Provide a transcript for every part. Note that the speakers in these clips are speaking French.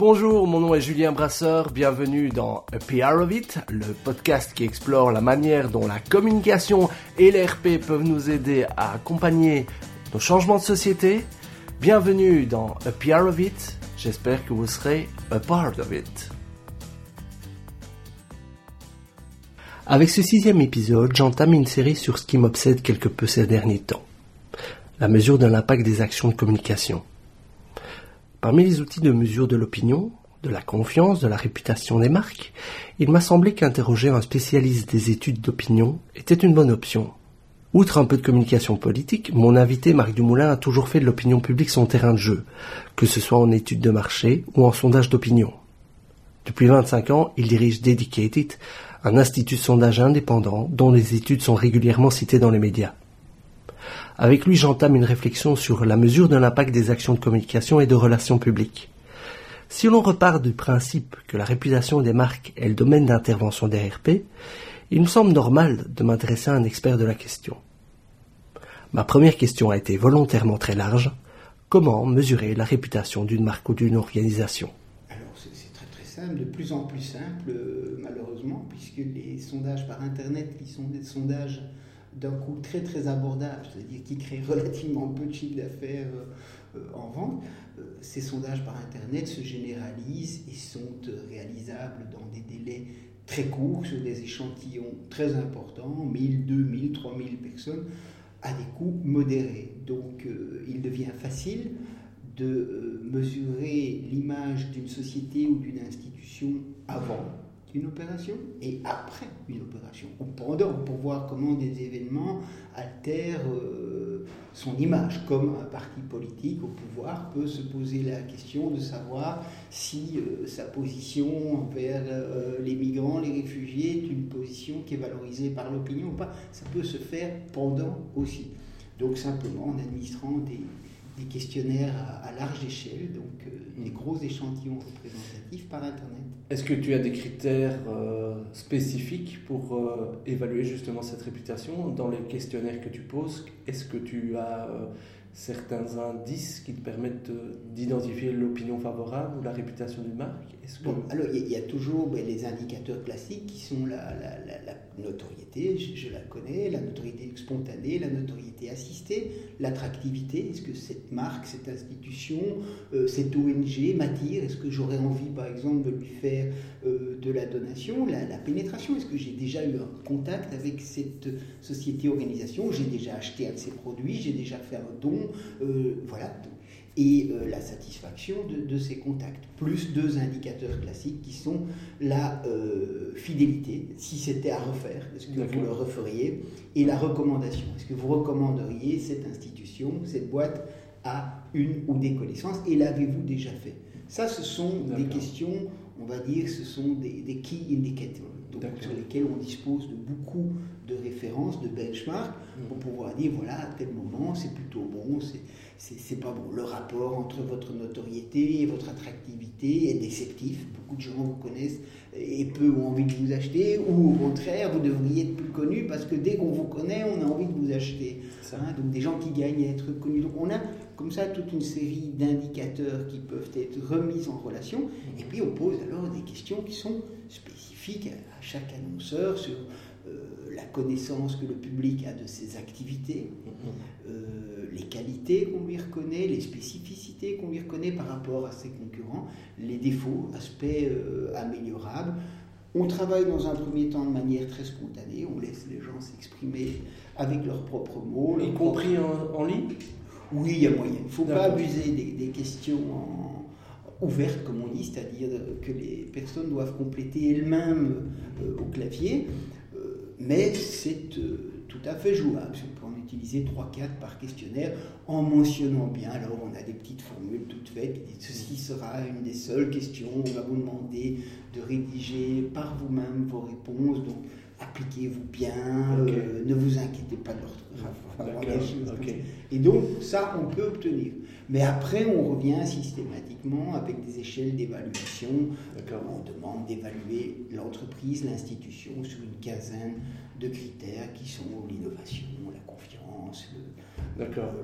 Bonjour, mon nom est Julien Brasseur, bienvenue dans A PR of It, le podcast qui explore la manière dont la communication et l'RP peuvent nous aider à accompagner nos changements de société. Bienvenue dans A PR of It, j'espère que vous serez a part of it. Avec ce sixième épisode, j'entame une série sur ce qui m'obsède quelque peu ces derniers temps. La mesure de l'impact des actions de communication. Parmi les outils de mesure de l'opinion, de la confiance, de la réputation des marques, il m'a semblé qu'interroger un spécialiste des études d'opinion était une bonne option. Outre un peu de communication politique, mon invité Marc Dumoulin a toujours fait de l'opinion publique son terrain de jeu, que ce soit en études de marché ou en sondage d'opinion. Depuis 25 ans, il dirige Dedicated, un institut de sondage indépendant dont les études sont régulièrement citées dans les médias. Avec lui, j'entame une réflexion sur la mesure de l'impact des actions de communication et de relations publiques. Si l'on repart du principe que la réputation des marques est le domaine d'intervention des RP, il me semble normal de m'intéresser à un expert de la question. Ma première question a été volontairement très large. Comment mesurer la réputation d'une marque ou d'une organisation? Alors c'est très très simple, de plus en plus simple euh, malheureusement, puisque les sondages par Internet, qui sont des sondages d'un coût très abordable, c'est-à-dire qui crée relativement peu de chiffre d'affaires euh, euh, en vente, euh, ces sondages par Internet se généralisent et sont réalisables dans des délais très courts sur des échantillons très importants, 1000, 2000, 3000 personnes, à des coûts modérés. Donc il devient facile de mesurer l'image d'une société ou d'une institution avant une opération et après une opération, ou pendant, pour voir comment des événements altèrent euh, son image, comme un parti politique au pouvoir peut se poser la question de savoir si euh, sa position envers euh, les migrants, les réfugiés est une position qui est valorisée par l'opinion ou pas. Ça peut se faire pendant aussi. Donc simplement en administrant des, des questionnaires à, large échelle, donc des gros échantillons représentatifs par Internet. Est-ce que tu as des critères euh, spécifiques pour euh, évaluer justement cette réputation? Dans les questionnaires que tu poses Est-ce que tu as certains indices qui te permettent d'identifier l'opinion favorable ou la réputation d'une marque? Bon, Alors, il y, a toujours ben, les indicateurs classiques qui sont la, notoriété, je, la connais, la notoriété spontanée, la notoriété assistée, l'attractivité, est-ce que cette marque, cette institution, euh, cette ONG m'attire? Est-ce que j'aurais envie, par exemple, de lui faire euh, de la donation la, pénétration, est-ce que j'ai déjà eu un contact avec cette société-organisation J'ai déjà acheté un de ses produits, j'ai déjà fait un don euh, voilà. Et euh, la satisfaction de, ces contacts, plus deux indicateurs classiques qui sont la euh, fidélité, si c'était à refaire, est-ce que vous le referiez, et la recommandation, est-ce que vous recommanderiez cette institution, cette boîte à une ou des connaissances, et l'avez-vous déjà fait? Ça, ce sont des questions, on va dire, ce sont des, des key indicators sur lesquels on dispose de beaucoup de références, de benchmarks, pour mm. pouvoir dire voilà, à tel moment, c'est plutôt bon, c'est pas bon. Le rapport entre votre notoriété et votre attractivité est déceptif. Beaucoup de gens vous connaissent et peu ont envie de vous acheter, ou au contraire, vous devriez être plus connu parce que dès qu'on vous connaît, on a envie de vous acheter. Hein, donc des gens qui gagnent à être connus. Donc on a comme ça toute une série d'indicateurs qui peuvent être remis en relation, mm. et puis on pose alors des questions qui sont spécifiques à chaque annonceur sur euh, la connaissance que le public a de ses activités, mm-hmm. euh, les qualités qu'on lui reconnaît, les spécificités qu'on lui reconnaît par rapport à ses concurrents, les défauts, aspects euh, améliorables. On travaille dans un premier temps de manière très spontanée, on laisse les gens s'exprimer avec leurs propres mots. Y compris en, ligne? Oui, il y a moyen. Il ne faut pas abuser des, questions ouvertes, comme on dit, c'est-à-dire que les personnes doivent compléter elles-mêmes au clavier mais c'est euh, tout à fait jouable. On peut en utiliser 3-4 par questionnaire en mentionnant bien. Alors on a des petites formules toutes faites ceci sera une des seules questions. On va vous demander de rédiger par vous-même vos réponses. Donc appliquez-vous bien, euh, ne vous inquiétez pas de l'orthographe. Et donc ça on peut obtenir. Mais après on revient systématiquement avec des échelles d'évaluation. On demande d'évaluer l'entreprise, l'institution sur une quinzaine de critères qui sont l'innovation, la confiance,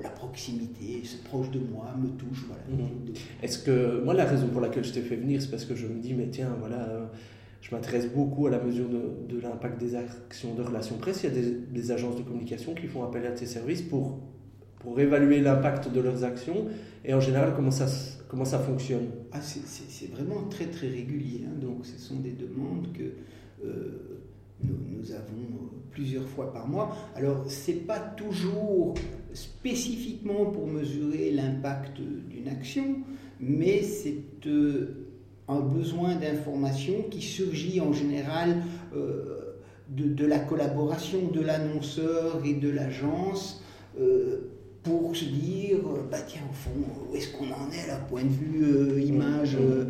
la proximité, c'est proche de moi, me touche. Voilà. Mhm. Est-ce que moi la raison pour laquelle je t'ai fait venir, c'est parce que je me dis mais tiens voilà je m'intéresse beaucoup à la mesure de, de l'impact des actions de relations presse. Il y a des, des, agences de communication qui font appel à tes services pour, pour évaluer l'impact de leurs actions et en général comment ça, comment ça fonctionne? Ah, c'est vraiment très très régulier. Hein. Donc ce sont des demandes que euh, nous, avons plusieurs fois par mois. Alors c'est pas toujours spécifiquement pour mesurer l'impact d'une action, mais c'est euh, un besoin d'information qui surgit en général euh, de, la collaboration de l'annonceur et de l'agence euh, pour se dire, bah tiens, au fond, où est-ce qu'on en est là, point de vue euh, image mmh.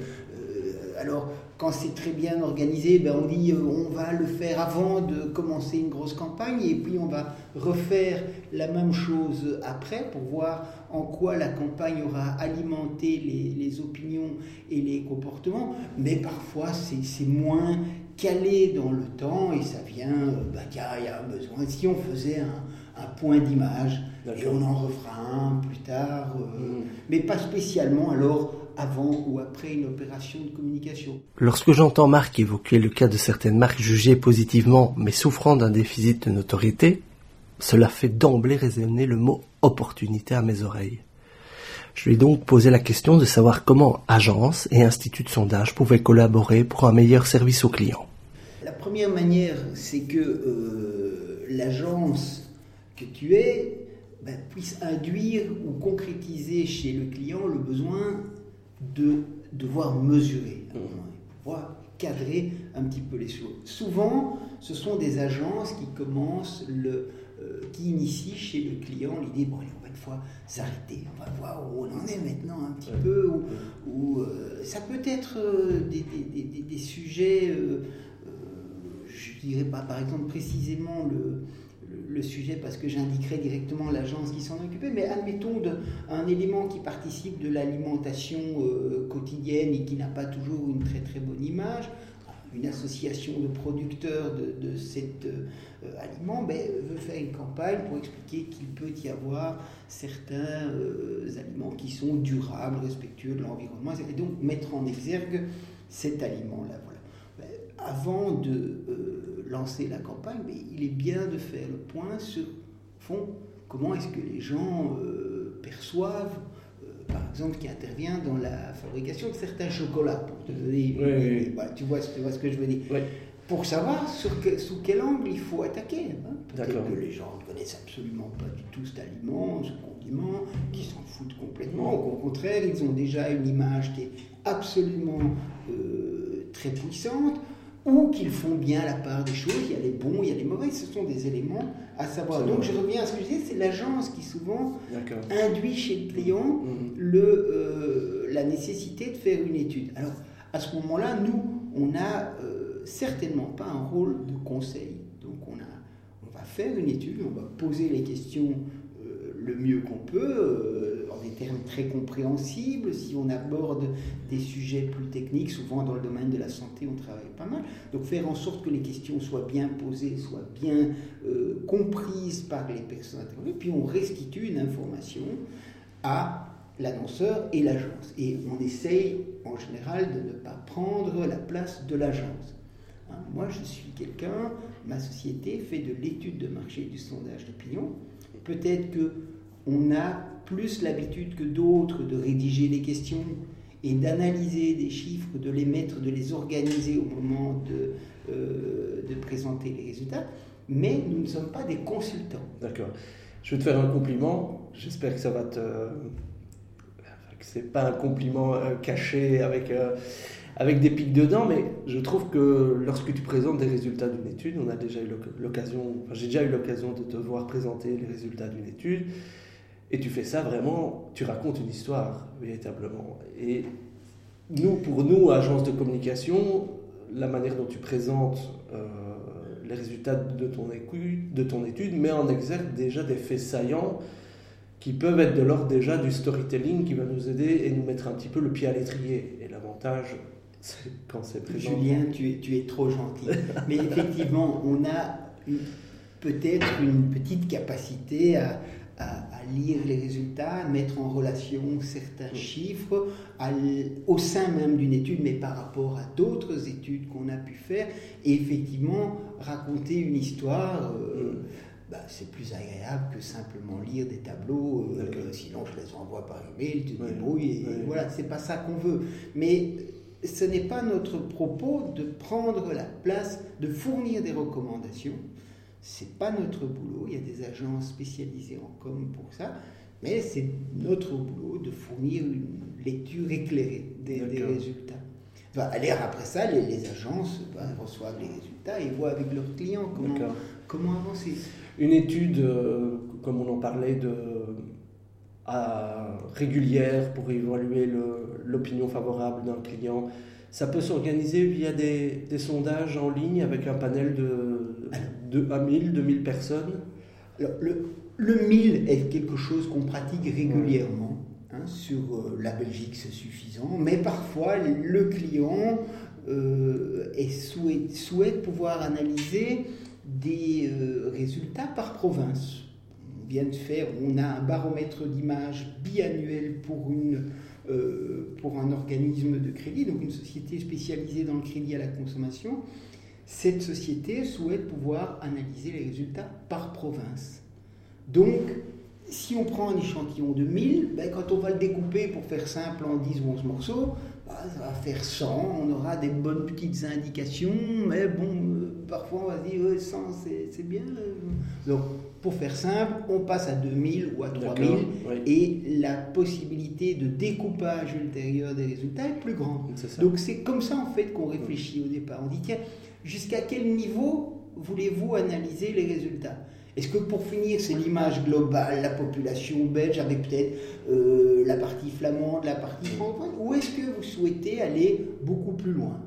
Alors, quand c'est très bien organisé, ben on dit on va le faire avant de commencer une grosse campagne et puis on va refaire la même chose après pour voir en quoi la campagne aura alimenté les, opinions et les comportements. Mais parfois, c'est moins calé dans le temps et ça vient, bah, il y a besoin. Si on faisait un, point d'image, et on en refera un plus tard, euh, mmh. mais pas spécialement alors avant ou après une opération de communication. Lorsque j'entends Marc évoquer le cas de certaines marques jugées positivement mais souffrant d'un déficit de notoriété, cela fait d'emblée résonner le mot opportunité à mes oreilles. Je lui ai donc posé la question de savoir comment agences et instituts de sondage pouvaient collaborer pour un meilleur service aux clients. La première manière, c'est que euh, l'agence que tu es ben, puisse induire ou concrétiser chez le client le besoin de devoir mesurer, de pouvoir cadrer un petit peu les choses. Souvent, ce sont des agences qui commencent le, euh, qui initient chez le client l'idée bon, on va une fois s'arrêter, on va voir où on en est maintenant un petit peu, ou, euh, ça peut être euh, des, des, des, sujets, je dirais pas par exemple précisément le le sujet parce que j'indiquerai directement l'agence qui s'en occupait, mais admettons un élément qui participe de l'alimentation euh, quotidienne et qui n'a pas toujours une très très bonne image, une association de producteurs de, de cet euh, aliment ben, veut faire une campagne pour expliquer qu'il peut y avoir certains euh, aliments qui sont durables, respectueux de l'environnement, et donc mettre en exergue cet aliment-là. Voilà. Ben, avant de lancer la campagne, mais il est bien de faire le point sur, fond, comment est-ce que les gens euh, perçoivent, euh, par exemple, qui intervient dans la fabrication de certains chocolats. Pour te donner, tu, vois, tu vois ce que je veux dire. Pour savoir sur sous quel angle il faut attaquer. Hein. Peut-être que les gens ne connaissent absolument pas du tout cet aliment, ce condiment, qui s'en foutent complètement. Au contraire, ils ont déjà une image qui est absolument euh, très puissante ou qu'ils font bien la part des choses, il y a les bons, il y a les mauvais, ce sont des éléments à savoir. Donc je reviens à ce que je disais, c'est l'agence qui souvent induit chez le client mhm. le, euh, la nécessité de faire une étude. Alors à ce moment-là, nous, on n'a euh, certainement pas un rôle de conseil. Donc on, a, on va faire une étude, on va poser les questions le mieux qu'on peut des termes très compréhensibles. Si on aborde des sujets plus techniques, souvent dans le domaine de la santé, on travaille pas mal. Donc faire en sorte que les questions soient bien posées, soient bien euh, comprises par les personnes interrogées, puis on restitue une information à l'annonceur et l'agence. Et on essaye en général de ne pas prendre la place de l'agence. Hein, moi, je suis quelqu'un, ma société fait de l'étude de marché du sondage d'opinion. Peut-être que on a plus l'habitude que d'autres de rédiger des questions et d'analyser des chiffres, de les mettre, de les organiser au moment de, euh, de présenter les résultats, mais nous ne sommes pas des consultants. D'accord. Je vais te faire un compliment, j'espère que ça va te... que c'est pas un compliment euh, caché avec, euh, avec des pics dedans, mais je trouve que lorsque tu présentes des résultats d'une étude, on a déjà eu l'occasion, enfin, j'ai déjà eu l'occasion de te voir présenter les résultats d'une étude, et tu fais ça vraiment, tu racontes une histoire, véritablement. Et nous, pour nous, agence de communication, la manière dont tu présentes euh, les résultats de ton, étude, de ton étude met en exergue déjà des faits saillants qui peuvent être de l'ordre déjà du storytelling qui va nous aider et nous mettre un petit peu le pied à l'étrier. Et l'avantage, c'est quand c'est présent. Julien, tu es, tu es trop gentil. Mais effectivement, on a peut-être une petite capacité à, à, lire les résultats, à mettre en relation certains chiffres au sein même d'une étude, mais par rapport à d'autres études qu'on a pu faire, et effectivement raconter une histoire. Euh, bah, c'est plus agréable que simplement lire des tableaux, euh, sinon je les envoie par email, tu te débrouilles, et, voilà, c'est pas ça qu'on veut. Mais ce n'est pas notre propos de prendre la place, de fournir des recommandations. C'est pas notre boulot. Il y a des agences spécialisées en com pour ça, mais c'est notre boulot de fournir une lecture éclairée des, résultats. Enfin, après ça, les, agences bah, reçoivent les résultats et voient avec leurs clients comment, comment avancer. Une étude, euh, comme on en parlait, de, régulière pour évaluer l'opinion favorable d'un client. Ça peut s'organiser via des, sondages en ligne avec un panel de, de 1000, 2000 personnes le, le 1000 est quelque chose qu'on pratique régulièrement. Hein, sur euh, la Belgique, c'est suffisant. Mais parfois, le client euh, souhaite, souhaite, pouvoir analyser des euh, résultats par province vient de faire, on a un baromètre d'image biannuel pour, une, pour un organisme de crédit, donc une société spécialisée dans le crédit à la consommation. Cette société souhaite pouvoir analyser les résultats par province. Donc, si on prend un échantillon de 1000, ben, quand on va le découper pour faire simple en 10 ou 11 morceaux, ben, ça va faire 100, on aura des bonnes petites indications, mais bon, euh, parfois on va se dire 100 c'est bien. Donc, pour faire simple, on passe à 2000 ou à 3000 et la possibilité de découpage ultérieur des résultats est plus grande. Donc c'est comme ça en fait qu'on réfléchit au départ. On dit tiens, jusqu'à quel niveau voulez-vous analyser les résultats? Est-ce que pour finir, c'est l'image globale, la population belge avec peut-être euh, la partie flamande, la partie francophone, ou est-ce que vous souhaitez aller beaucoup plus loin?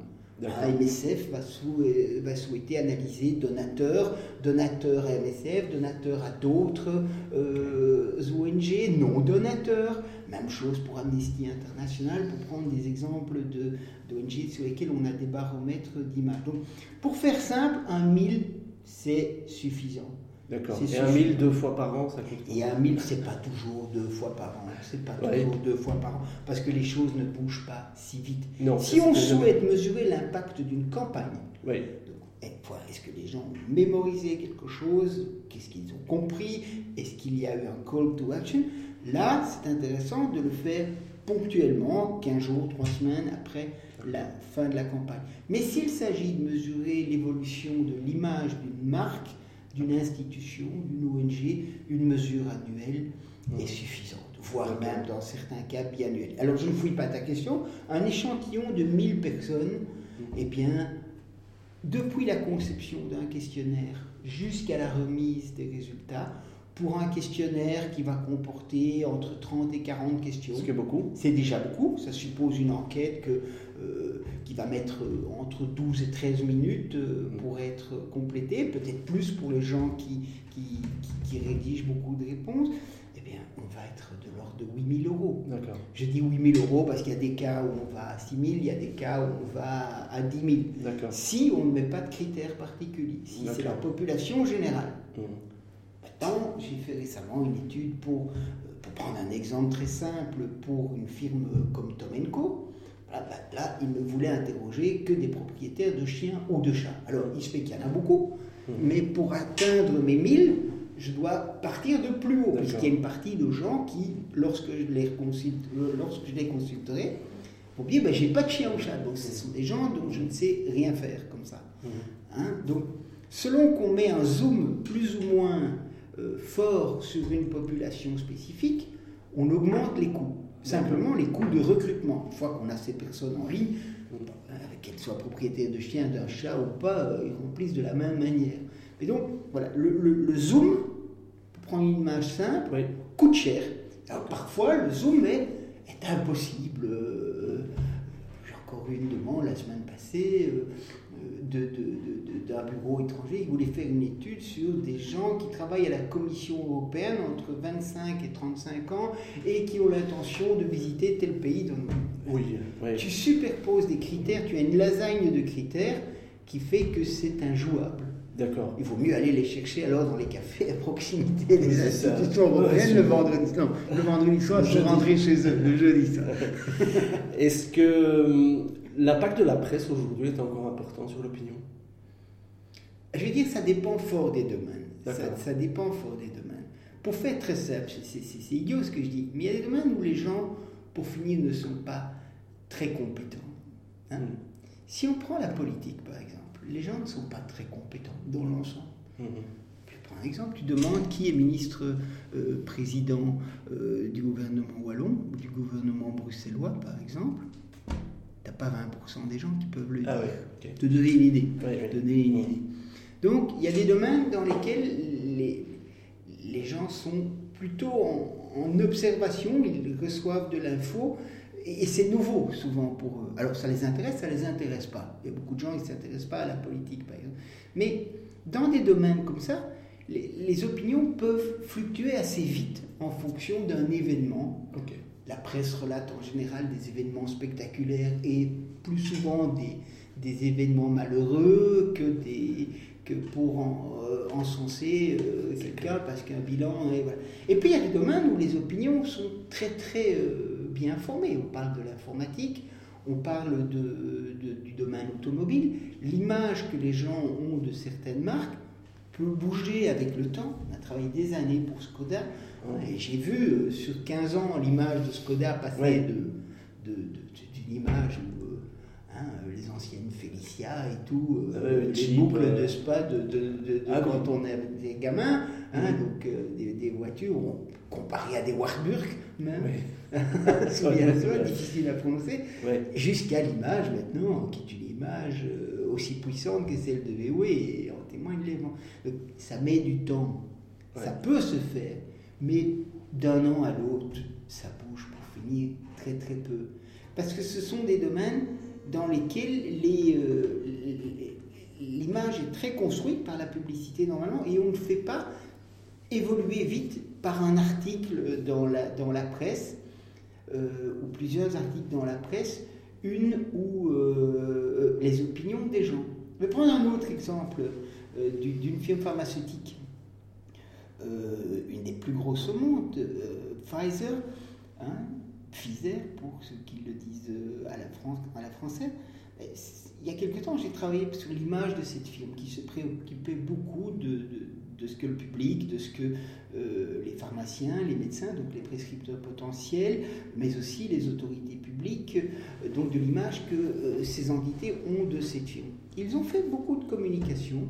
MSF va, souhaiter analyser donateurs, donateurs à MSF, donateurs à d'autres euh, ONG, non donateurs. Même chose pour Amnesty International, pour prendre des exemples d'ONG sur lesquels on a des baromètres d'image. Donc, pour faire simple, un 1000, c'est suffisant. D'accord. Et un 1000 deux fois par an, ça coûte Et un 1000, c'est pas toujours deux fois par an. C'est pas toujours deux fois par an. Parce que les choses ne bougent pas si vite. Non, si on souhaite mesurer l'impact d'une campagne, oui. est-ce que les gens ont mémorisé quelque chose? Qu'est-ce qu'ils ont compris? Est-ce qu'il y a eu un call to action? Là, c'est intéressant de le faire ponctuellement, 15 jours, 3 semaines après la fin de la campagne. Mais s'il s'agit de mesurer l'évolution de l'image d'une marque, d'une institution, d'une ONG, une mesure annuelle est suffisante, voire même dans certains cas biannuelle. Alors je ne fouille pas ta question, un échantillon de 1000 personnes, eh bien, depuis la conception d'un questionnaire jusqu'à la remise des résultats, pour un questionnaire qui va comporter entre 30 et 40 questions. Ce qui est beaucoup. C'est déjà beaucoup. Ça suppose une enquête que, euh, qui va mettre euh, entre 12 et 13 minutes euh, mm. pour être complétée, peut-être plus pour les gens qui, qui, qui, rédigent beaucoup de réponses. Eh bien, on va être de l'ordre de 8000 euros. D'accord. Je dis 8000 euros parce qu'il y a des cas où on va à 6000, il y a des cas où on va à 10 000. D'accord. Si on ne met pas de critères particuliers, si c'est la population générale. Mm j'ai fait récemment une étude pour, pour prendre un exemple très simple, pour une firme comme Tom Co. Bah, là, il ne voulait interroger que des propriétaires de chiens ou de chats. Alors, il se fait qu'il y en a beaucoup, mmh. mais pour atteindre mes 1000, je dois partir de plus haut, puisqu'il y a une partie de gens qui, lorsque je les, consulte, euh, lorsque je les consulterai, vont dire ben, j'ai pas de chien ou chat. Donc, ce sont des gens dont je ne sais rien faire comme ça. Mmh. Hein Donc, selon qu'on met un zoom plus ou moins euh, fort sur une population spécifique, on augmente les coûts. Simplement les coûts de recrutement. Une fois qu'on a ces personnes en ligne, euh, qu'elles soient propriétaires de chiens, d'un chat ou pas, euh, ils remplissent de la même manière. Et donc, voilà, le, zoom, pour prendre une image simple, coûte cher. Alors, parfois, le zoom est, est impossible. J'ai encore eu une demande la semaine passée d'un bureau étranger, il voulait faire une étude sur des gens qui travaillent à la Commission européenne entre 25 et 35 ans et qui ont l'intention de visiter tel pays dans le monde. Oui, Tu superposes des critères, tu as une lasagne de critères qui fait que c'est injouable. D'accord. Il vaut mieux aller les chercher alors dans les cafés à proximité des institutions européennes le vendredi. Non, le vendredi soir, je rentrer chez eux le jeudi soir. Est-ce que hum, l'impact de la presse aujourd'hui est encore important sur l'opinion Je veux dire, ça dépend fort des domaines. Ça, ça, dépend fort des domaines. Pour faire très simple, c'est idiot ce que je dis, mais il y a des domaines où les gens, pour finir, ne sont pas très compétents. Hein. Hmm. Si on prend la politique, par exemple, les gens ne sont pas très compétents dans l'ensemble. Prends un exemple, tu demandes qui est ministre euh, président euh, du gouvernement wallon ou du gouvernement bruxellois, par exemple. Pas 20% des gens qui peuvent le ah. Te donner une idée. donner une idée. Donc, il y a des domaines dans lesquels les, les gens sont plutôt en, en observation, ils reçoivent de l'info, et c'est nouveau souvent pour eux. Alors ça les intéresse, ça les intéresse pas. Il y a beaucoup de gens qui ne s'intéressent pas à la politique par exemple. Mais dans des domaines comme ça, les, opinions peuvent fluctuer assez vite en fonction d'un événement. La presse relate en général des événements spectaculaires et plus souvent des, des événements malheureux que, des, que pour en, euh, encenser euh, quelqu'un parce qu'un bilan. Et, et puis il y a des domaines où les opinions sont très très... Euh, bien formés. On parle de l'informatique, on parle de, du domaine automobile. L'image que les gens ont de certaines marques bouger avec le temps. On a travaillé des années pour Skoda. Et j'ai vu euh, sur 15 ans l'image de Skoda passer de, d'une image où euh, hein, les anciennes Felicia et tout, euh, les boucles de spa de, ah quand on était gamin, hein, donc des, voitures comparées à des Warburg même. Souviens-toi, difficile à prononcer. Jusqu'à l'image maintenant, qui est une image euh, aussi puissante que celle de VW, et Ça met du temps. Ça peut se faire, mais d'un an à l'autre, ça bouge pour finir très très peu. Parce que ce sont des domaines dans lesquels euh, l'image est très construite par la publicité normalement et on ne fait pas évoluer vite par un article dans la, dans la presse euh, ou plusieurs articles dans la presse, une ou euh, les opinions des gens. Je vais prendre un autre exemple d'une firme pharmaceutique, une des plus grosses au monde, Pfizer, hein, Pfizer pour ceux qui le disent à la, française. Il y a quelque temps, j'ai travaillé sur l'image de cette firme qui se préoccupait beaucoup de ce que le public, de ce que euh, les pharmaciens, les médecins, donc les prescripteurs potentiels, mais aussi les autorités publiques, euh, donc de l'image que euh, ces entités ont de cette firme. Ils ont fait beaucoup de communication,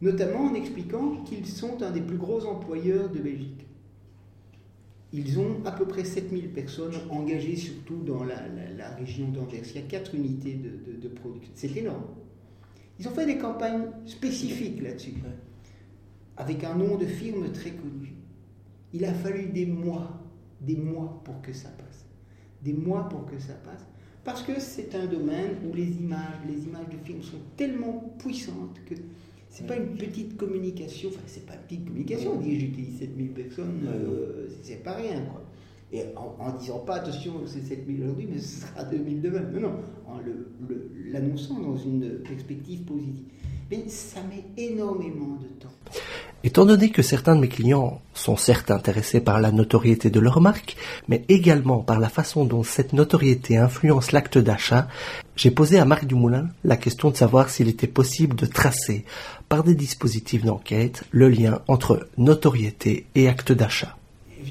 notamment en expliquant qu'ils sont un des plus gros employeurs de Belgique. Ils ont à peu près 7000 personnes engagées, surtout dans la, région d'Anvers. Il y a 4 unités de, de production. C'est énorme. Ils ont fait des campagnes spécifiques là-dessus avec un nom de firme très connu. Il a fallu des mois, des mois pour que ça passe. Des mois pour que ça passe. Parce que c'est un domaine où les images, les images de films sont tellement puissantes que c'est pas une petite communication, enfin c'est pas une petite communication, on dit j'utilise 7000 personnes, euh, c'est pas rien quoi. Et en, disant pas attention c'est 7000 aujourd'hui mais ce sera 2000 demain, non non, en l'annonçant dans une perspective positive. Mais ça met énormément de temps. Étant donné que certains de mes clients sont certes intéressés par la notoriété de leur marque, mais également par la façon dont cette notoriété influence l'acte d'achat, j'ai posé à Marc Dumoulin la question de savoir s'il était possible de tracer, par des dispositifs d'enquête, le lien entre notoriété et acte d'achat.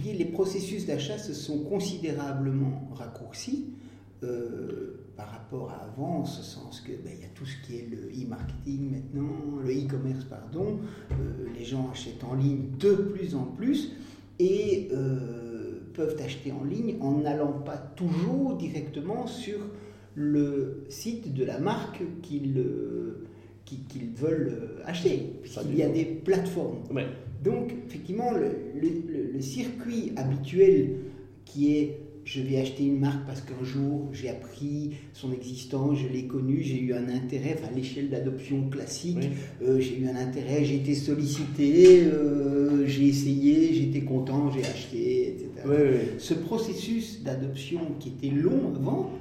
Les processus d'achat se sont considérablement raccourcis. Euh, par rapport à avant, en ce sens que ben, tout ce qui est le e-marketing maintenant, le e-commerce pardon, euh, les gens achètent en ligne de plus en plus et euh, peuvent acheter en ligne en n'allant pas toujours directement sur le site de la marque qu'ils euh, qu'ils veulent acheter, puisqu'il y a des plateformes. Donc, effectivement, le, le, circuit habituel qui est je vais acheter une marque parce qu'un jour j'ai appris son existence, je l'ai connue, j'ai eu un intérêt, enfin l'échelle d'adoption classique, euh, j'ai eu un intérêt, j'ai été sollicité, euh, j'ai essayé, j'étais content, j'ai acheté, etc. Ce processus d'adoption qui était long avant,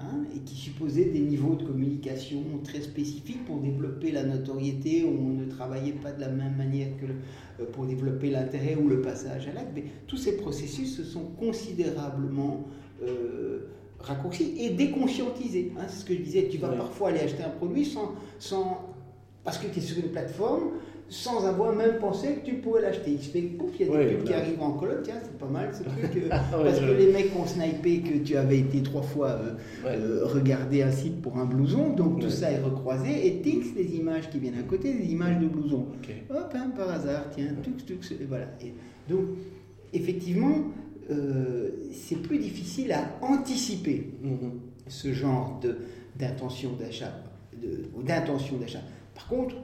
hein, et qui supposait des niveaux de communication très spécifiques pour développer la notoriété. On ne travaillait pas de la même manière que euh, pour développer l'intérêt ou le passage à l'acte. Mais tous ces processus se sont considérablement euh, raccourcis et déconscientisés. Hein. c'est ce que je disais. Tu vas parfois aller acheter un produit sans, sans parce que tu es sur une plateforme sans avoir même pensé que tu pourrais l'acheter. Il se fait pouf, il y a des pubs qui arrivent en coloc, tiens, c'est pas mal ce truc. Euh, parce que les mecs ont snipé que tu avais été trois fois euh, euh, regarder un site pour un blouson, donc tout ça est recroisé, et tix, les images qui viennent à côté, des images de blouson. Hop, hein, par hasard, tiens, tux, tux, et voilà. Et donc, effectivement, c'est plus difficile à anticiper mhm. ce genre d'intention d'achat. D'intention d'achat. Par contre,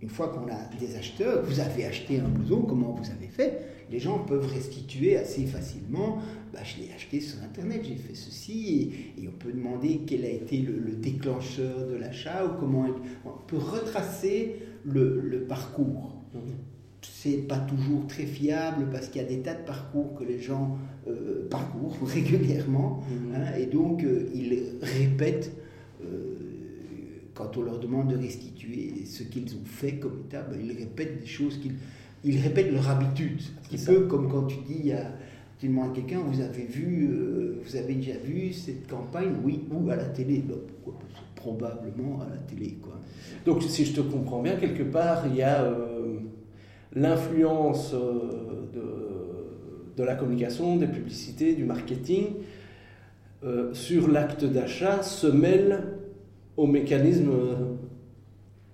une fois qu'on a des acheteurs, vous avez acheté un blouson, comment vous avez fait? Les gens peuvent restituer assez facilement. Bah, je l'ai acheté sur Internet, j'ai fait ceci, et, on peut demander quel a été le, déclencheur de l'achat, ou comment on peut retracer le, parcours. Ce mhm. C'est pas toujours très fiable parce qu'il y a des tas de parcours que les gens euh, parcourent régulièrement, mhm. hein, et donc euh, ils répètent. Quand on leur demande de restituer ce qu'ils ont fait comme état, ben, ils répètent des choses qu'ils ils répètent leur habitude. Un petit peu comme quand tu dis à, tu demandes à quelqu'un, vous avez vu, euh, vous avez déjà vu cette campagne, oui, ou à la télé. Ben, Probablement à la télé. Quoi. Donc si je te comprends bien, quelque part, il y a euh, l'influence euh, de, de, la communication, des publicités, du marketing sur l'acte d'achat se mêle au mécanisme euh,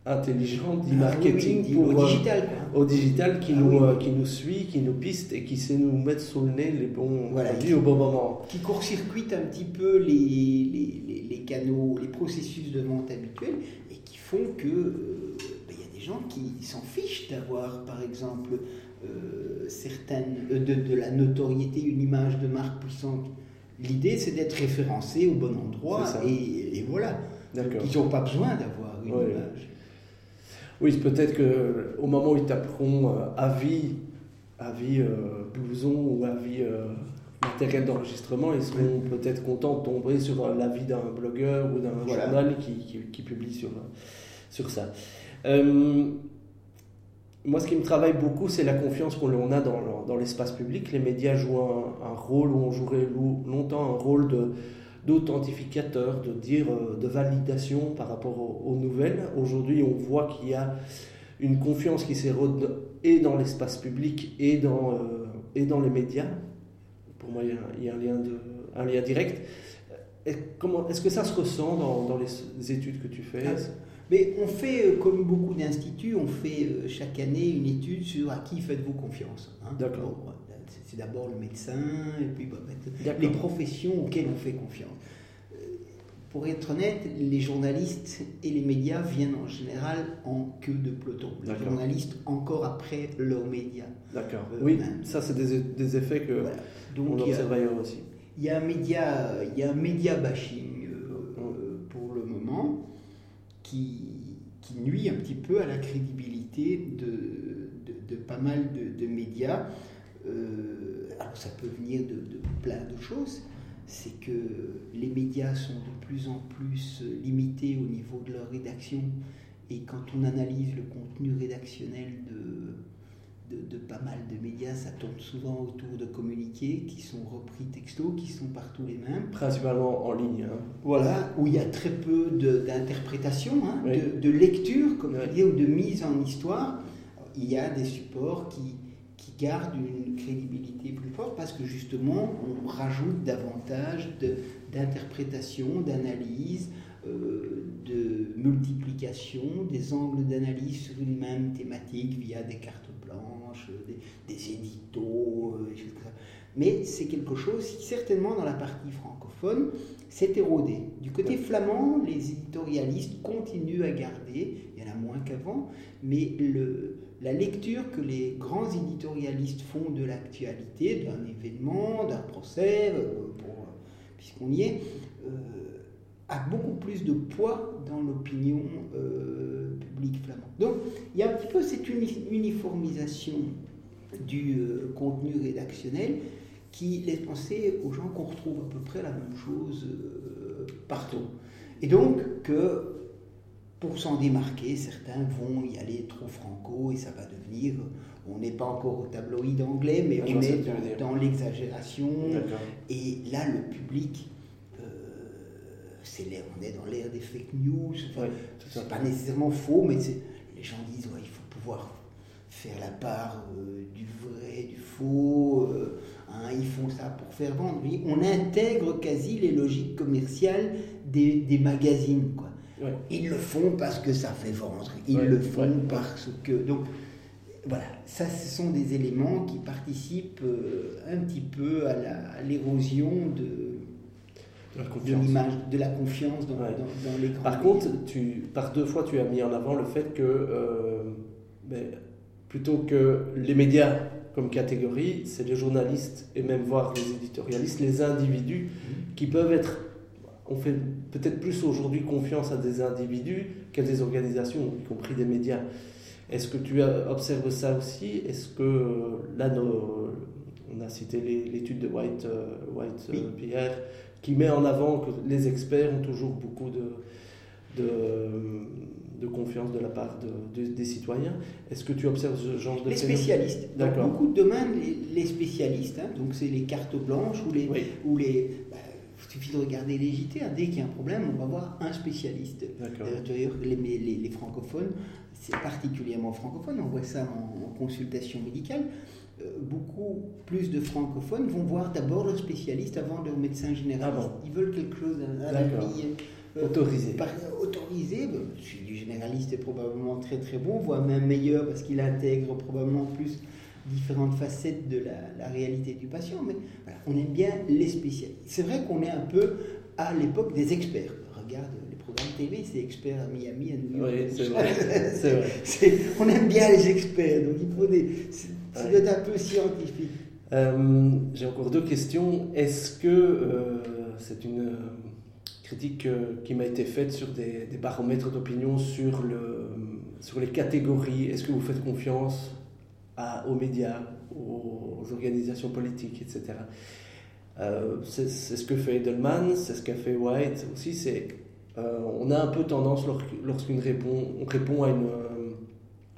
intelligent d'e-marketing ah au digital, au digital qui, ah nous, euh, qui nous suit, qui nous piste et qui sait nous mettre sous le nez les bons produits au bon moment. Qui court-circuite un petit peu les, les, les, canaux, les processus de vente habituels et qui font que euh, ben, il y a des gens qui s'en fichent d'avoir par exemple certaines, de, de, la notoriété, une image de marque puissante. L'idée c'est d'être référencé au bon endroit et, et voilà. Ils n'ont pas besoin d'avoir une image. Oui, peut-être qu'au moment où ils taperont euh, avis, avis euh, blouson ou avis euh, matériel d'enregistrement, ils seront peut-être contents de tomber sur l'avis d'un blogueur ou d'un journal qui, qui, publie sur, sur ça. moi, ce qui me travaille beaucoup, c'est la confiance qu'on a dans, dans l'espace public. Les médias jouent un, un, rôle, ou ont joué longtemps un rôle de d'authentificateur, de dire, euh, de validation par rapport aux, nouvelles. Aujourd'hui, on voit qu'il y a une confiance qui s'érode et dans l'espace public et dans, euh, et dans les médias. Pour moi, il y a, un, lien de, un lien direct. Est-ce que ça se ressent dans, dans les études que tu fais? Ah, mais on fait, euh, comme beaucoup d'instituts, on fait chaque année une étude sur à qui faites-vous confiance. Hein. D'accord c'est d'abord le médecin, et puis bah, les professions auxquelles on fait confiance. Euh, pour être honnête, les journalistes et les médias viennent en général en queue de peloton. Les journalistes encore après leurs médias. D'accord. Euh, oui, ça c'est des, effets que Donc, on observe ailleurs aussi. Il y a un média, il y a un média bashing euh, mm. pour le moment qui, qui, nuit un petit peu à la crédibilité de, de, pas mal de, médias. Euh, alors ça peut venir de, plein de choses, c'est que les médias sont de plus en plus limités au niveau de leur rédaction et quand on analyse le contenu rédactionnel de, de, pas mal de médias, ça tourne souvent autour de communiqués qui sont repris texto, qui sont partout les mêmes. Principalement en ligne. Hein. Voilà, où il y a très peu d'interprétation, hein, de, lecture, comme oui. ou de mise en histoire. Il y a des supports qui, garde une crédibilité plus forte parce que justement on rajoute davantage d'interprétation, d'analyse, euh, de multiplication des angles d'analyse sur une même thématique via des cartes blanches, des, des éditos, euh, etc. Mais c'est quelque chose qui certainement dans la partie francophone s'est érodé. Du côté flamand, les éditorialistes continuent à garder, il y en a moins qu'avant, mais le, la lecture que les grands éditorialistes font de l'actualité, d'un événement, d'un procès, euh, puisqu'on y est, euh, a beaucoup plus de poids dans l'opinion euh, publique flamande. Donc il y a un petit peu cette uniformisation du contenu rédactionnel qui laisse penser aux gens qu'on retrouve à peu près la même chose partout. Et donc que pour s'en démarquer, certains vont y aller trop franco et ça va devenir, on n'est pas encore au tabloïd anglais, mais on est dans, l'exagération. Et là, le public, euh, c'est on est dans l'ère des fake news. c'est pas nécessairement faux, mais les gens disent il faut pouvoir faire la part euh, du vrai, du faux. Euh, hein, ils font ça pour faire vendre. On intègre quasi les logiques commerciales des, des magazines. Quoi. Ils le font parce que ça fait vendre. Ils le font parce que. Donc, voilà, ça, ce sont des éléments qui participent euh, un petit peu à l'érosion de, de l'image, de, la confiance dans, les grands Par contre, tu, par deux fois, tu as mis en avant le fait que, euh, ben, plutôt que les médias comme catégorie, c'est les journalistes et même voir les éditorialistes, les individus mmh. qui peuvent être on fait peut-être plus aujourd'hui confiance à des individus qu'à des organisations, y compris des médias. Est-ce que tu observes ça aussi? Est-ce que là, on a cité l'étude de White, euh, White euh, Pierre, qui met en avant que les experts ont toujours beaucoup de, de, confiance de la part des citoyens. Est-ce que tu observes ce genre de Les spécialistes. Dans beaucoup de domaines, les, spécialistes, hein, donc c'est les cartes blanches ou les, ou les bah, suffit de regarder les JT. Hein. Dès qu'il y a un problème, on va voir un spécialiste. D'ailleurs, les, les, francophones, c'est particulièrement francophone, on voit ça en, consultation médicale. Euh, beaucoup plus de francophones vont voir d'abord leur spécialiste avant leur médecin généraliste. Ah Ils veulent quelque chose à, la. Euh, autorisé. autorisé, celui du généraliste est probablement très très bon, voire même meilleur parce qu'il intègre probablement plus différentes facettes de la, réalité du patient, mais on aime bien les spécialistes. C'est vrai qu'on est un peu à l'époque des experts. Regarde les programmes télé, c'est experts à Miami, à New York. Oui, c'est vrai. on aime bien les experts, donc il faut des. C'est un peu scientifique. Euh, j'ai encore deux questions. Est-ce que euh, c'est une euh, critique qui m'a été faite sur des, des baromètres d'opinion sur, le, sur les catégories? Est-ce que vous faites confiance? Aux médias, aux, organisations politiques, etc. Euh, c'est ce que fait Edelman, c'est ce qu'a fait White aussi. C'est euh, on a un peu tendance lorsqu'on répond, on répond à euh,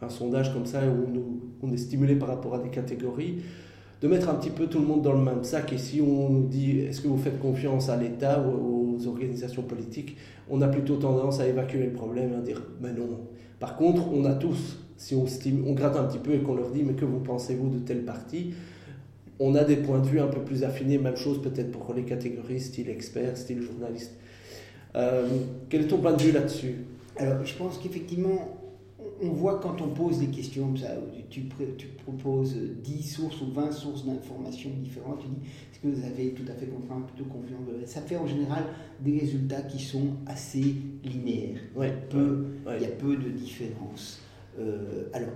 un sondage comme ça où on est stimulé par rapport à des catégories, de mettre un petit peu tout le monde dans le même sac. Et si on nous dit est-ce que vous faites confiance à l'État ou aux organisations politiques, on a plutôt tendance à évacuer le problème, à dire mais non. Par contre, on a tous si on, on gratte un petit peu et qu'on leur dit mais que vous pensez-vous de telle partie, on a des points de vue un peu plus affinés, même chose peut-être pour les catégories style expert, style journaliste. Euh, quel est ton point de vue là-dessus? Alors je pense qu'effectivement, on voit quand on pose des questions ça, tu, tu proposes 10 sources ou 20 sources d'informations différentes, tu dis est-ce que vous avez tout à fait confiance, plutôt confiance Ça fait en général des résultats qui sont assez linéaires. Ouais, peu, Il y a peu de différences. Euh, alors,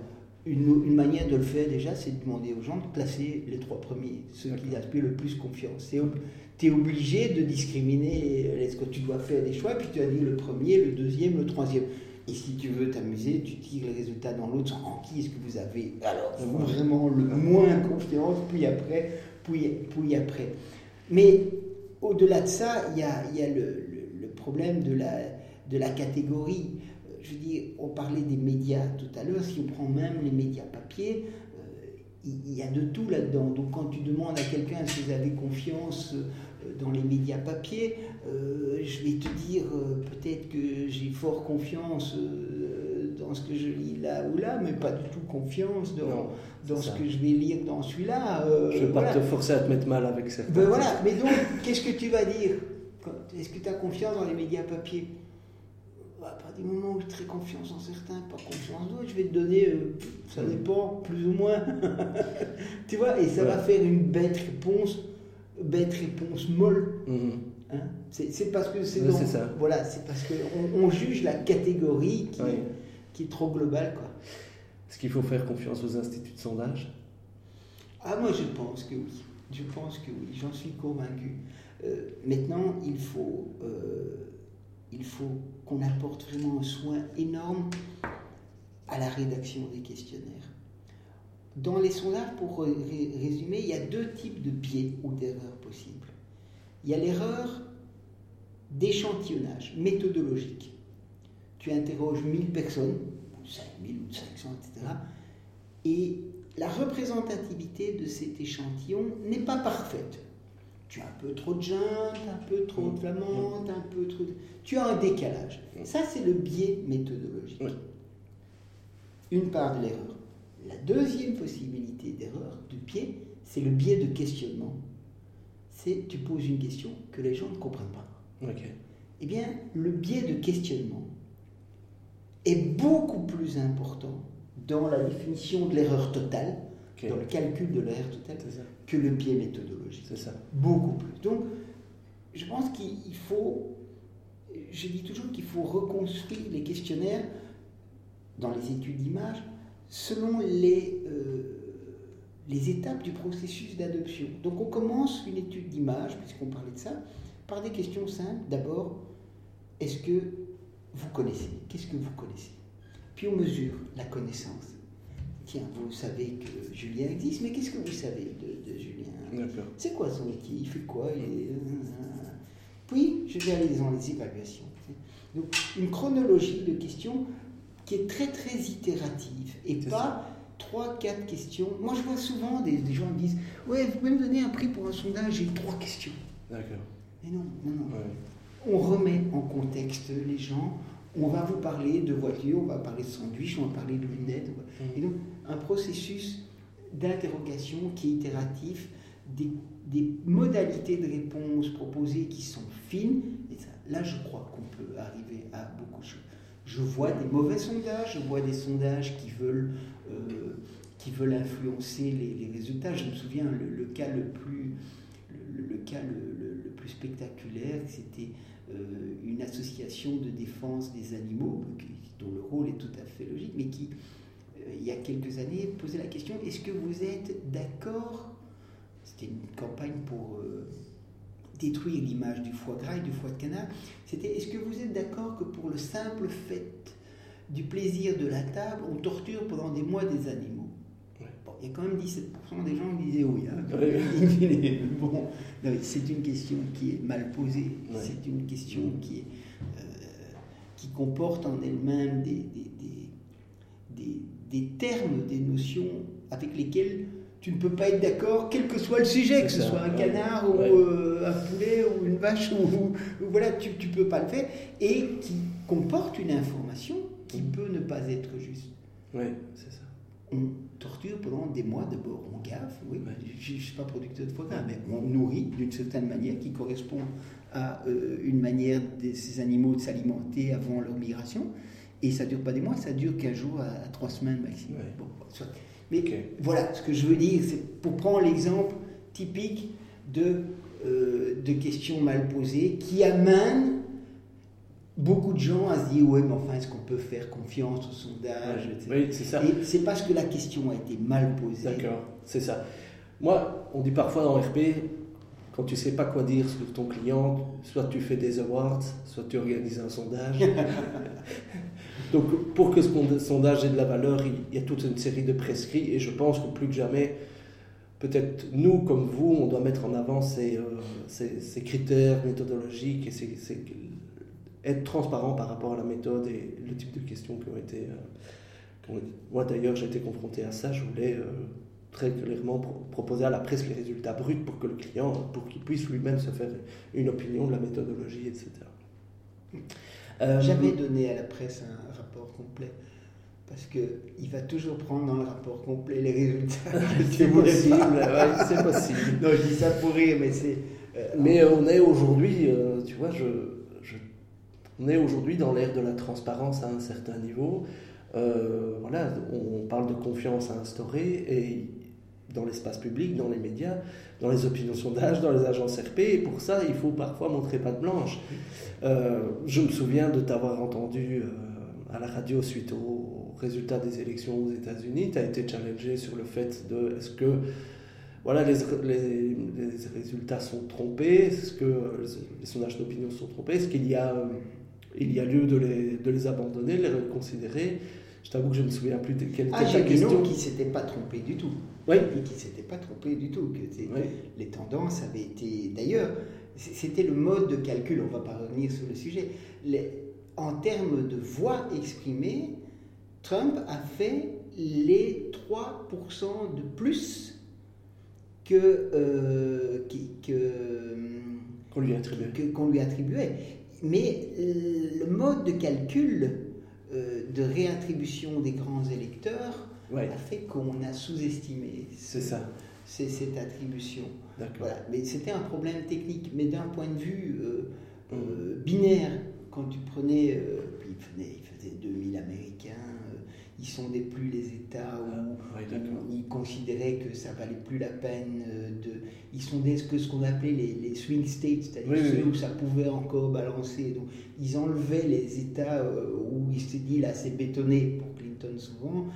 une, manière de le faire déjà, c'est de demander aux gens de classer les trois premiers, ceux qui inspirent le plus confiance. Tu es obligé de discriminer, est-ce que tu dois faire des choix, puis tu as dit le premier, le deuxième, le troisième. Et si tu veux t'amuser, tu tires les résultats dans l'autre, en qui est-ce que vous avez alors vraiment le moins confiance, puis après, puis, puis après. Mais au-delà de ça, il y a, y a le, le, problème de la, de la catégorie je dis, on parlait des médias tout à l'heure, si on prend même les médias papier, euh, il y, a de tout là-dedans. Donc quand tu demandes à quelqu'un si vous avez confiance euh, dans les médias papier, euh, je vais te dire peut-être que j'ai fort confiance dans ce que je lis là ou là, mais pas du tout confiance dans, dans ce que je vais lire dans celui-là. je ne vais pas te forcer à te mettre mal avec ça. Ben voilà, mais donc qu'est-ce que tu vas dire? Est-ce que tu as confiance dans les médias papier? À partir du moment où j'ai très confiance en certains, pas confiance en d'autres, je vais te donner, euh, ça dépend, plus ou moins. tu vois, et ça va faire une bête réponse, bête réponse molle. Mhm. Hein c'est parce que c'est ça. Voilà, c'est parce qu'on on juge la catégorie qui, qui, est trop globale. Est-ce qu'il faut faire confiance aux instituts de sondage? Ah, moi je pense que oui. Je pense que oui, j'en suis convaincu. Euh, maintenant, il faut. Euh, il faut qu'on apporte vraiment un soin énorme à la rédaction des questionnaires. Dans les sondages, pour résumer, il y a deux types de biais ou d'erreurs possibles. Il y a l'erreur d'échantillonnage méthodologique. Tu interroges 1000 personnes, 5000 ou 500, etc. Et la représentativité de cet échantillon n'est pas parfaite. Tu as un peu trop de jeunes, un peu trop de flamandes, un peu trop de... Tu as un décalage. Ça, c'est le biais méthodologique. Une part de l'erreur. La deuxième possibilité d'erreur, du biais, c'est le biais de questionnement. C'est tu poses une question que les gens ne comprennent pas. Eh bien, le biais de questionnement est beaucoup plus important dans la définition de l'erreur totale, dans le calcul de l'erreur totale, que le biais méthodologique. C'est ça. Beaucoup plus. Donc, je pense qu'il faut, je dis toujours qu'il faut reconstruire les questionnaires dans les études d'image selon les, euh, les étapes du processus d'adoption. Donc, on commence une étude d'image, puisqu'on parlait de ça, par des questions simples. D'abord, est-ce que vous connaissez? Qu'est-ce que vous connaissez? Puis on mesure la connaissance. Tiens, vous savez que Julien existe, mais qu'est-ce que vous savez de, Julien C'est quoi son métier? Il fait quoi? Puis, je vais aller dans les évaluations. Donc, une chronologie de questions qui est très, très itérative et pas trois, quatre questions. Moi, je vois souvent des, gens qui disent Ouais, vous pouvez me donner un prix pour un sondage, j'ai trois questions. D'accord. Mais non, non, non. On remet en contexte les gens. On va vous parler de voiture, on va parler de sandwich, on va parler de lunettes. Mmh. Et donc, un processus d'interrogation qui est itératif, des, modalités de réponse proposées qui sont fines. Et là, je crois qu'on peut arriver à beaucoup de choses. Je vois des mauvais sondages, je vois des sondages qui veulent, euh, qui veulent influencer les, résultats. Je me souviens, le, cas le plus, le, cas le, plus spectaculaire, c'était euh, une association de défense des animaux, dont le rôle est tout à fait logique, mais qui, il y a quelques années, posait la question est-ce que vous êtes d'accord? C'était une campagne pour euh, détruire l'image du foie gras et du foie de canard. C'était est-ce que vous êtes d'accord que pour le simple fait du plaisir de la table, on torture pendant des mois des animaux? Il y a quand même 17% des gens qui disaient oui. Hein. bon, c'est une question qui est mal posée. C'est une question qui, est, euh, qui comporte en elle-même des, des, des, termes, des notions avec lesquels tu ne peux pas être d'accord, quel que soit le sujet, que ce soit un canard ou euh, un poulet ou une vache, ou, voilà, tu ne peux pas le faire, et qui comporte une information qui mm. peut ne pas être juste. Oui, c'est ça. On torture pendant des mois d'abord, on gaffe, oui, je ne suis pas producteur de foie gras, mais on nourrit d'une certaine manière qui correspond à euh, une manière de ces animaux de s'alimenter avant leur migration, et ça ne dure pas des mois, ça dure qu'un jour à, trois semaines maximum. Mais voilà, ce que je veux dire, c'est pour prendre l'exemple typique de, euh, de questions mal posées qui amènent beaucoup de gens à se dire ouais mais enfin est-ce qu'on peut faire confiance au sondage Oui c'est ça. Et c'est parce que la question a été mal posée. D'accord, c'est ça. Moi, on dit parfois dans RP, quand tu sais pas quoi dire sur ton client, soit tu fais des awards, soit tu organises un sondage. Donc pour que ce sondage ait de la valeur, il y a toute une série de prescrits et je pense que plus que jamais, peut-être nous comme vous, on doit mettre en avant ces, euh, ces, ces critères méthodologiques et ces, être transparent par rapport à la méthode et le type de questions qui ont été. Euh, moi d'ailleurs, j'ai été confronté à ça. Je voulais euh, très clairement proposer à la presse les résultats bruts pour que le client, pour qu'il puisse lui-même se faire une opinion de la méthodologie, etc. Euh, Jamais donné à la presse un rapport complet. Parce qu'il va toujours prendre dans le rapport complet les résultats. c'est possible, c'est possible. Non, je dis ça pour rire, mais c'est. mais on est aujourd'hui, tu vois, je, on est aujourd'hui dans l'ère de la transparence à un certain niveau. Euh, voilà, on parle de confiance à instaurer et dans l'espace public, dans les médias, dans les opinions sondages, dans les agences RP. Et pour ça, il faut parfois montrer patte blanche. Euh, je me souviens de t'avoir entendu euh, à la radio suite aux résultats des élections aux États-Unis. Tu as été challengé sur le fait de est-ce que voilà, les, les, résultats sont trompés Est-ce que les sondages d'opinion sont trompés Est-ce qu'il y a il y a lieu de les, de les abandonner, de les reconsidérer? Je t'avoue que je ne me souviens plus de quelle était ah, la question. qui ne s'était pas trompé du tout. Oui. qui ne s'était pas trompé du tout. Que Les tendances avaient été. D'ailleurs, c'était le mode de calcul, on ne va pas revenir sur le sujet. en termes de voix exprimées, Trump a fait les 3% de plus que, euh, qu'on lui, attribuait. qu'on lui attribuait. Mais le mode de calcul euh, de réattribution des grands électeurs a fait qu'on a sous-estimé ça. cette attribution. Voilà. Mais c'était un problème technique. Mais d'un point de vue euh, euh, binaire, quand tu prenais, puis il faisait, il faisait 2000 Américains, ils sondaient plus les États où, ah, ils considéraient que ça valait plus la peine de. Ils sondaient ce que ce qu'on appelait les, swing states, c'est-à-dire ceux où ça pouvait encore balancer. Donc ils enlevaient les États où il s'est dit là c'est bétonné pour Clinton souvent.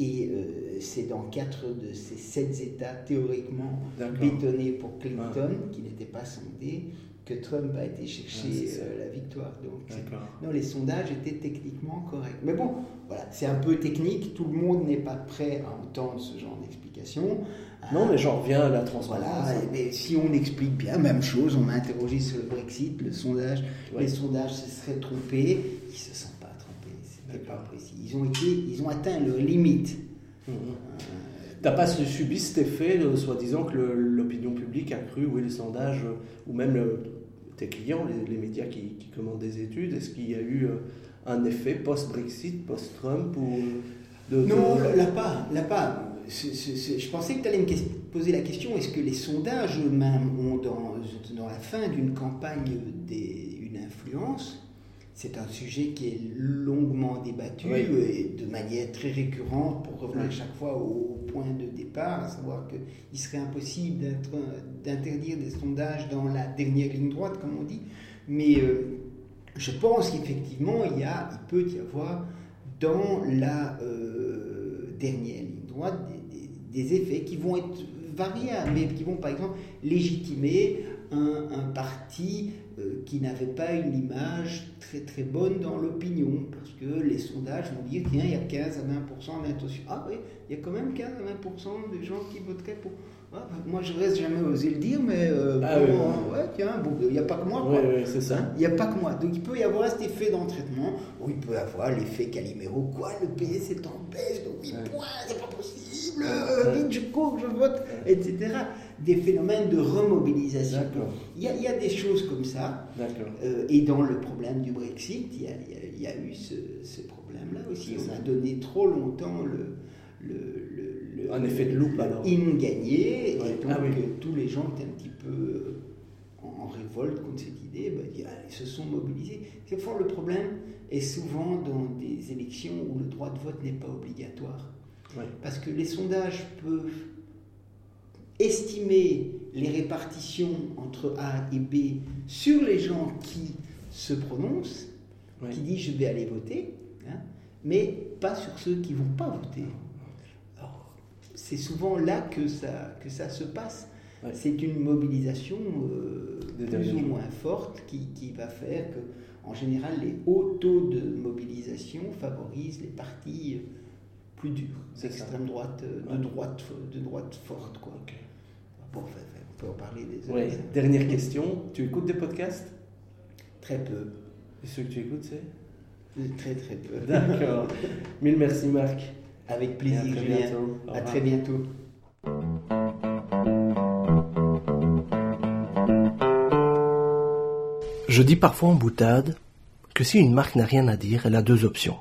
Et euh, c'est dans quatre de ces sept États théoriquement bétonnés pour Clinton, qui n'étaient pas sondés, que Trump a été chercher euh, la victoire. Donc, non, les sondages étaient techniquement corrects. Mais bon, voilà, c'est un peu technique. Tout le monde n'est pas prêt à entendre ce genre d'explication. Non, mais j'en reviens à la transparence. Voilà, mais si on explique bien, même chose, on m'a interrogé sur le Brexit, le sondage, les sondages se seraient trompés, ils se sont pas trompés, c'était pas. Ils ont, été, ils ont atteint leur limite. Mmh. Euh, T'as pas subi cet effet, soi-disant que l'opinion publique a cru, oui, les sondages, euh, ou même tes clients, les, médias qui, commandent des études, est-ce qu'il y a eu euh, un effet post-Brexit, post-Trump ou Non, là pas, là pas. je pensais que tu allais me poser la question est-ce que les sondages eux-mêmes ont, dans, dans la fin d'une campagne, des, une influence c'est un sujet qui est longuement débattu et de manière très récurrente pour revenir chaque fois au, point de départ, à savoir qu'il serait impossible d'interdire des sondages dans la dernière ligne droite, comme on dit. Mais euh, je pense qu'effectivement, il, y a, il peut y avoir dans la euh, dernière ligne droite des, effets qui vont être variables, mais qui vont par exemple légitimer un, un parti euh, qui n'avait pas une image très très bonne dans l'opinion, parce que les sondages vont dire tiens, il y a 15 à 20% d'intention. Ah oui, il y a quand même 15 à 20% de gens qui voteraient pour. Ah, bah, moi, je reste jamais osé le dire, mais euh, ah, oui, ouais, tiens, il n'y a pas que moi. Quoi. Oui, c'est ça. Il n'y a pas que moi. Donc, il peut y avoir cet effet d'entraînement, ou il peut y avoir l'effet Calimero. Quoi, le PS est en baisse de 8 points, c'est pas possible, vite, je cours, je vote, etc des phénomènes de remobilisation. Il y, a, il y, a, des choses comme ça. Euh, et dans le problème du Brexit, il y a, il y a eu ce, ce problème-là aussi. On a donné trop longtemps le, le, le, un effet de loupe alors. In gagné, et donc ah euh, tous les gens étaient un petit peu euh, en, révolte contre cette idée, ben, ils se sont mobilisés. C'est fort le problème est souvent dans des élections où le droit de vote n'est pas obligatoire. Parce que les sondages peuvent estimer les répartitions entre A et B sur les gens qui se prononcent, qui disent je vais aller voter, hein, mais pas sur ceux qui ne vont pas voter. C'est souvent là que ça, que ça se passe. C'est une mobilisation euh, plus ou moins forte qui, qui, va faire que, en général, les hauts taux de mobilisation favorisent les partis plus durs, extrême droite, euh, de droite, de droite forte, quoi on peut en parler des ouais. Dernière question, tu écoutes des podcasts? Très peu. Et ceux que tu écoutes, c'est? Très très peu. D'accord. Mille merci Marc. Avec plaisir, à très Bientôt. À très bientôt. Je dis parfois en boutade que si une marque n'a rien à dire, elle a deux options.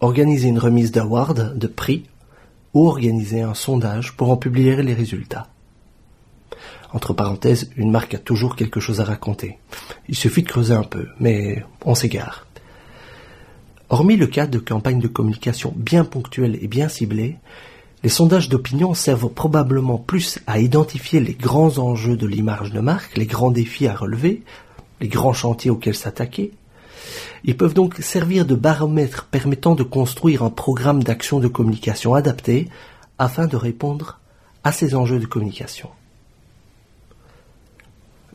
Organiser une remise d'award, de prix, ou organiser un sondage pour en publier les résultats. Entre parenthèses, une marque a toujours quelque chose à raconter. Il suffit de creuser un peu, mais on s'égare. Hormis le cas de campagnes de communication bien ponctuelles et bien ciblées, les sondages d'opinion servent probablement plus à identifier les grands enjeux de l'image de marque, les grands défis à relever, les grands chantiers auxquels s'attaquer. Ils peuvent donc servir de baromètre permettant de construire un programme d'action de communication adapté afin de répondre à ces enjeux de communication.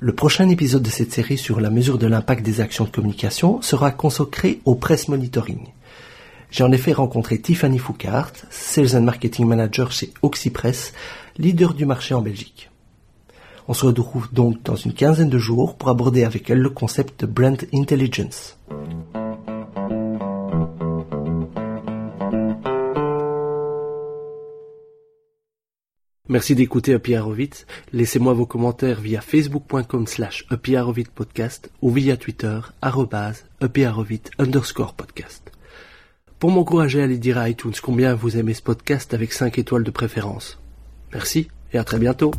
Le prochain épisode de cette série sur la mesure de l'impact des actions de communication sera consacré au press monitoring. J'ai en effet rencontré Tiffany Foucault, Sales and Marketing Manager chez Oxypress, leader du marché en Belgique. On se retrouve donc dans une quinzaine de jours pour aborder avec elle le concept de Brand Intelligence. Merci d'écouter Happy Laissez-moi vos commentaires via facebook.com slash podcast ou via Twitter arrobase underscore podcast. Pour m'encourager à aller dire à iTunes combien vous aimez ce podcast avec 5 étoiles de préférence. Merci et à très bientôt.